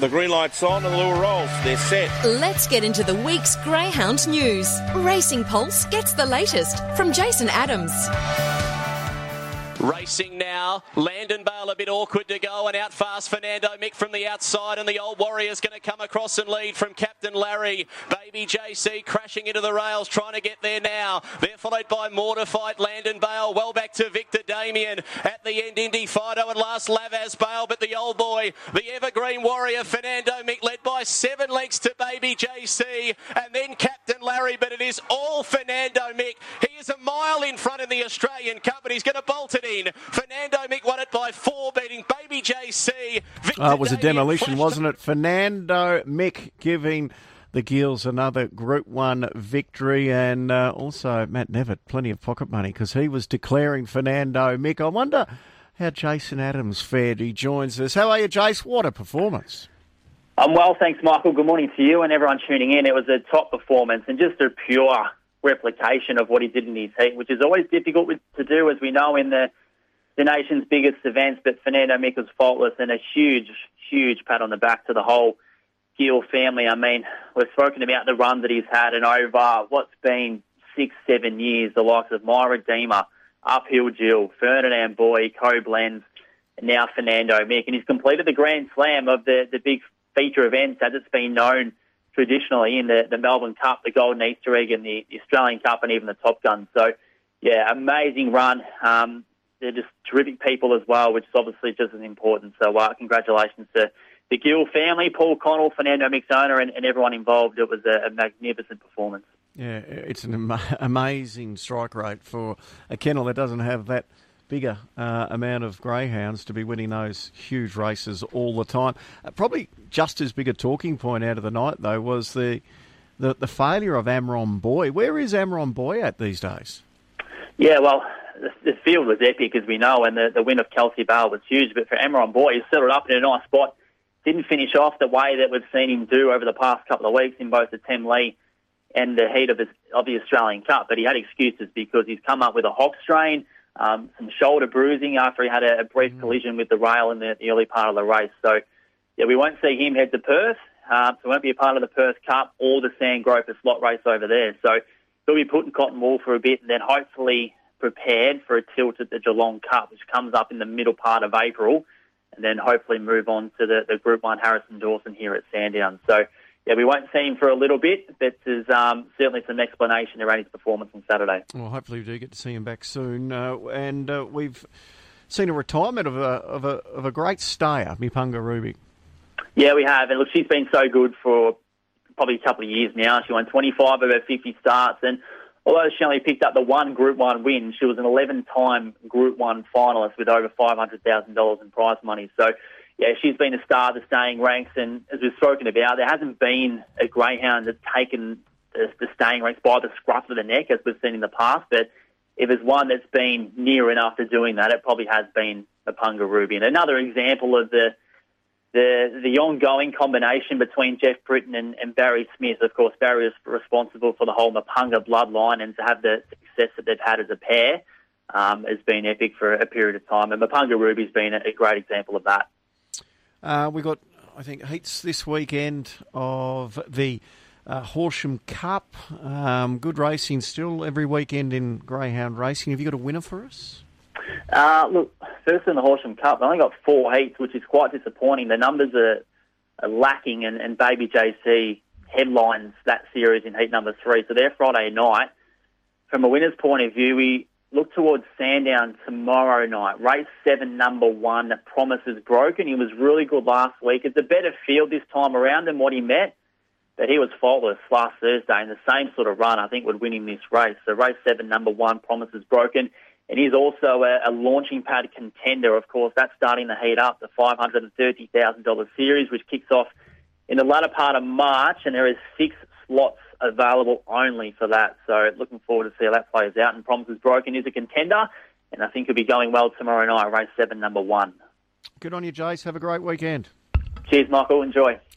The green light's on and the lure rolls. They're set. Let's get into the week's Greyhound news. Racing Pulse gets the latest from Jason Adams. Racing now. Landon Bale a bit awkward to go and out fast Fernando Mick from the outside and the old Warrior's going to come across and lead from Captain Larry. Baby JC crashing into the rails trying to get there now. They're followed by Mortified Landon Bale. Well back to Victor Damien. At the end Indy Fido and last Lavaz Bale but the old boy, the evergreen Warrior Fernando Mick led by seven lengths to Baby JC and then Captain Larry but it is all Fernando Mick. He is a mile in front of the Australian Cup but he's going to bolt it in. Fernando Mick won it by four, beating Baby JC. Uh, it was a demolition, wasn't it? Fernando Mick giving the Gills another Group 1 victory, and uh, also Matt Nevitt, plenty of pocket money because he was declaring Fernando Mick. I wonder how Jason Adams fared. He joins us. How are you, Jace? What a performance. I'm well, thanks, Michael. Good morning to you and everyone tuning in. It was a top performance and just a pure replication of what he did in his heat, which is always difficult to do, as we know in the the nation's biggest events, but Fernando Mick was faultless and a huge, huge pat on the back to the whole Gill family. I mean, we've spoken about the run that he's had and over what's been six, seven years, the likes of My Redeemer, Uphill Jill, Ferdinand Boy, Koblenz, and now Fernando Mick. And he's completed the Grand Slam of the, the big feature events as it's been known traditionally in the, the Melbourne Cup, the Golden Easter Egg, and the, the Australian Cup, and even the Top Gun. So, yeah, amazing run. Um, they're just terrific people as well, which is obviously just as important. So, uh, congratulations to the Gill family, Paul Connell, Fernando Mixona, and, and everyone involved. It was a, a magnificent performance. Yeah, it's an am- amazing strike rate for a kennel that doesn't have that bigger uh, amount of greyhounds to be winning those huge races all the time. Uh, probably just as big a talking point out of the night, though, was the the, the failure of Amron Boy. Where is Amron Boy at these days? Yeah, well, the, the field was epic, as we know, and the, the win of Kelsey Bale was huge. But for Amron Boy, he settled up in a nice spot. Didn't finish off the way that we've seen him do over the past couple of weeks in both the Temlee and the heat of, his, of the Australian Cup. But he had excuses because he's come up with a hock strain, um, some shoulder bruising after he had a, a brief mm. collision with the rail in the, the, early part of the race. So, yeah, we won't see him head to Perth. Uh, so, he won't be a part of the Perth Cup or the Sandgroper slot race over there. So, he'll be put in cotton wool for a bit and then hopefully prepared for a tilt at the Geelong Cup, which comes up in the middle part of April, and then hopefully move on to the, the Group 1 Harrison Dawson here at Sandown. So, yeah, we won't see him for a little bit, but there's um, certainly some explanation around his performance on Saturday. Well, hopefully we do get to see him back soon. Uh, and uh, we've seen a retirement of a, of a, of a great stayer, Mipunga Ruby. Yeah, we have. And look, she's been so good for probably a couple of years now. She won 25 of her 50 starts, and although she only picked up the one Group 1 win, she was an 11 time Group 1 finalist with over $500,000 in prize money. So, yeah, she's been a star of the staying ranks. And as we've spoken about, there hasn't been a greyhound that's taken the, the staying ranks by the scruff of the neck, as we've seen in the past. But if there's one that's been near enough to doing that, it probably has been Mipunga Ruby. And another example of the the the ongoing combination between Jeff Britton and, and Barry Smith. Of course, Barry is responsible for the whole Mipunga bloodline, and to have the success that they've had as a pair um, has been epic for a period of time. And Mipunga Ruby's been a, a great example of that. Uh, we got, I think, heats this weekend of the. Uh, Horsham Cup, um, good racing still every weekend in greyhound racing. Have you got a winner for us? Uh, look, first in the Horsham Cup, they only got four heats, which is quite disappointing. The numbers are, are lacking, and, and Baby JC headlines that series in heat number three. So they're Friday night. From a winner's point of view, we look towards Sandown tomorrow night. Race seven, number one, Promise is Broken. He was really good last week. It's a better field this time around than what he met, but he was faultless last Thursday in the same sort of run, I think, would win him this race. So race seven, number one, Promise is Broken. And he's also a, a, launching pad contender, of course. That's starting to heat up the $530,000 series, which kicks off in the latter part of March, and there is six slots available only for that. So looking forward to see how that plays out. And Promises Broken is a contender, and I think he'll be going well tomorrow night, race seven, number one. Good on you, Jace. Have a great weekend. Cheers, Michael. Enjoy.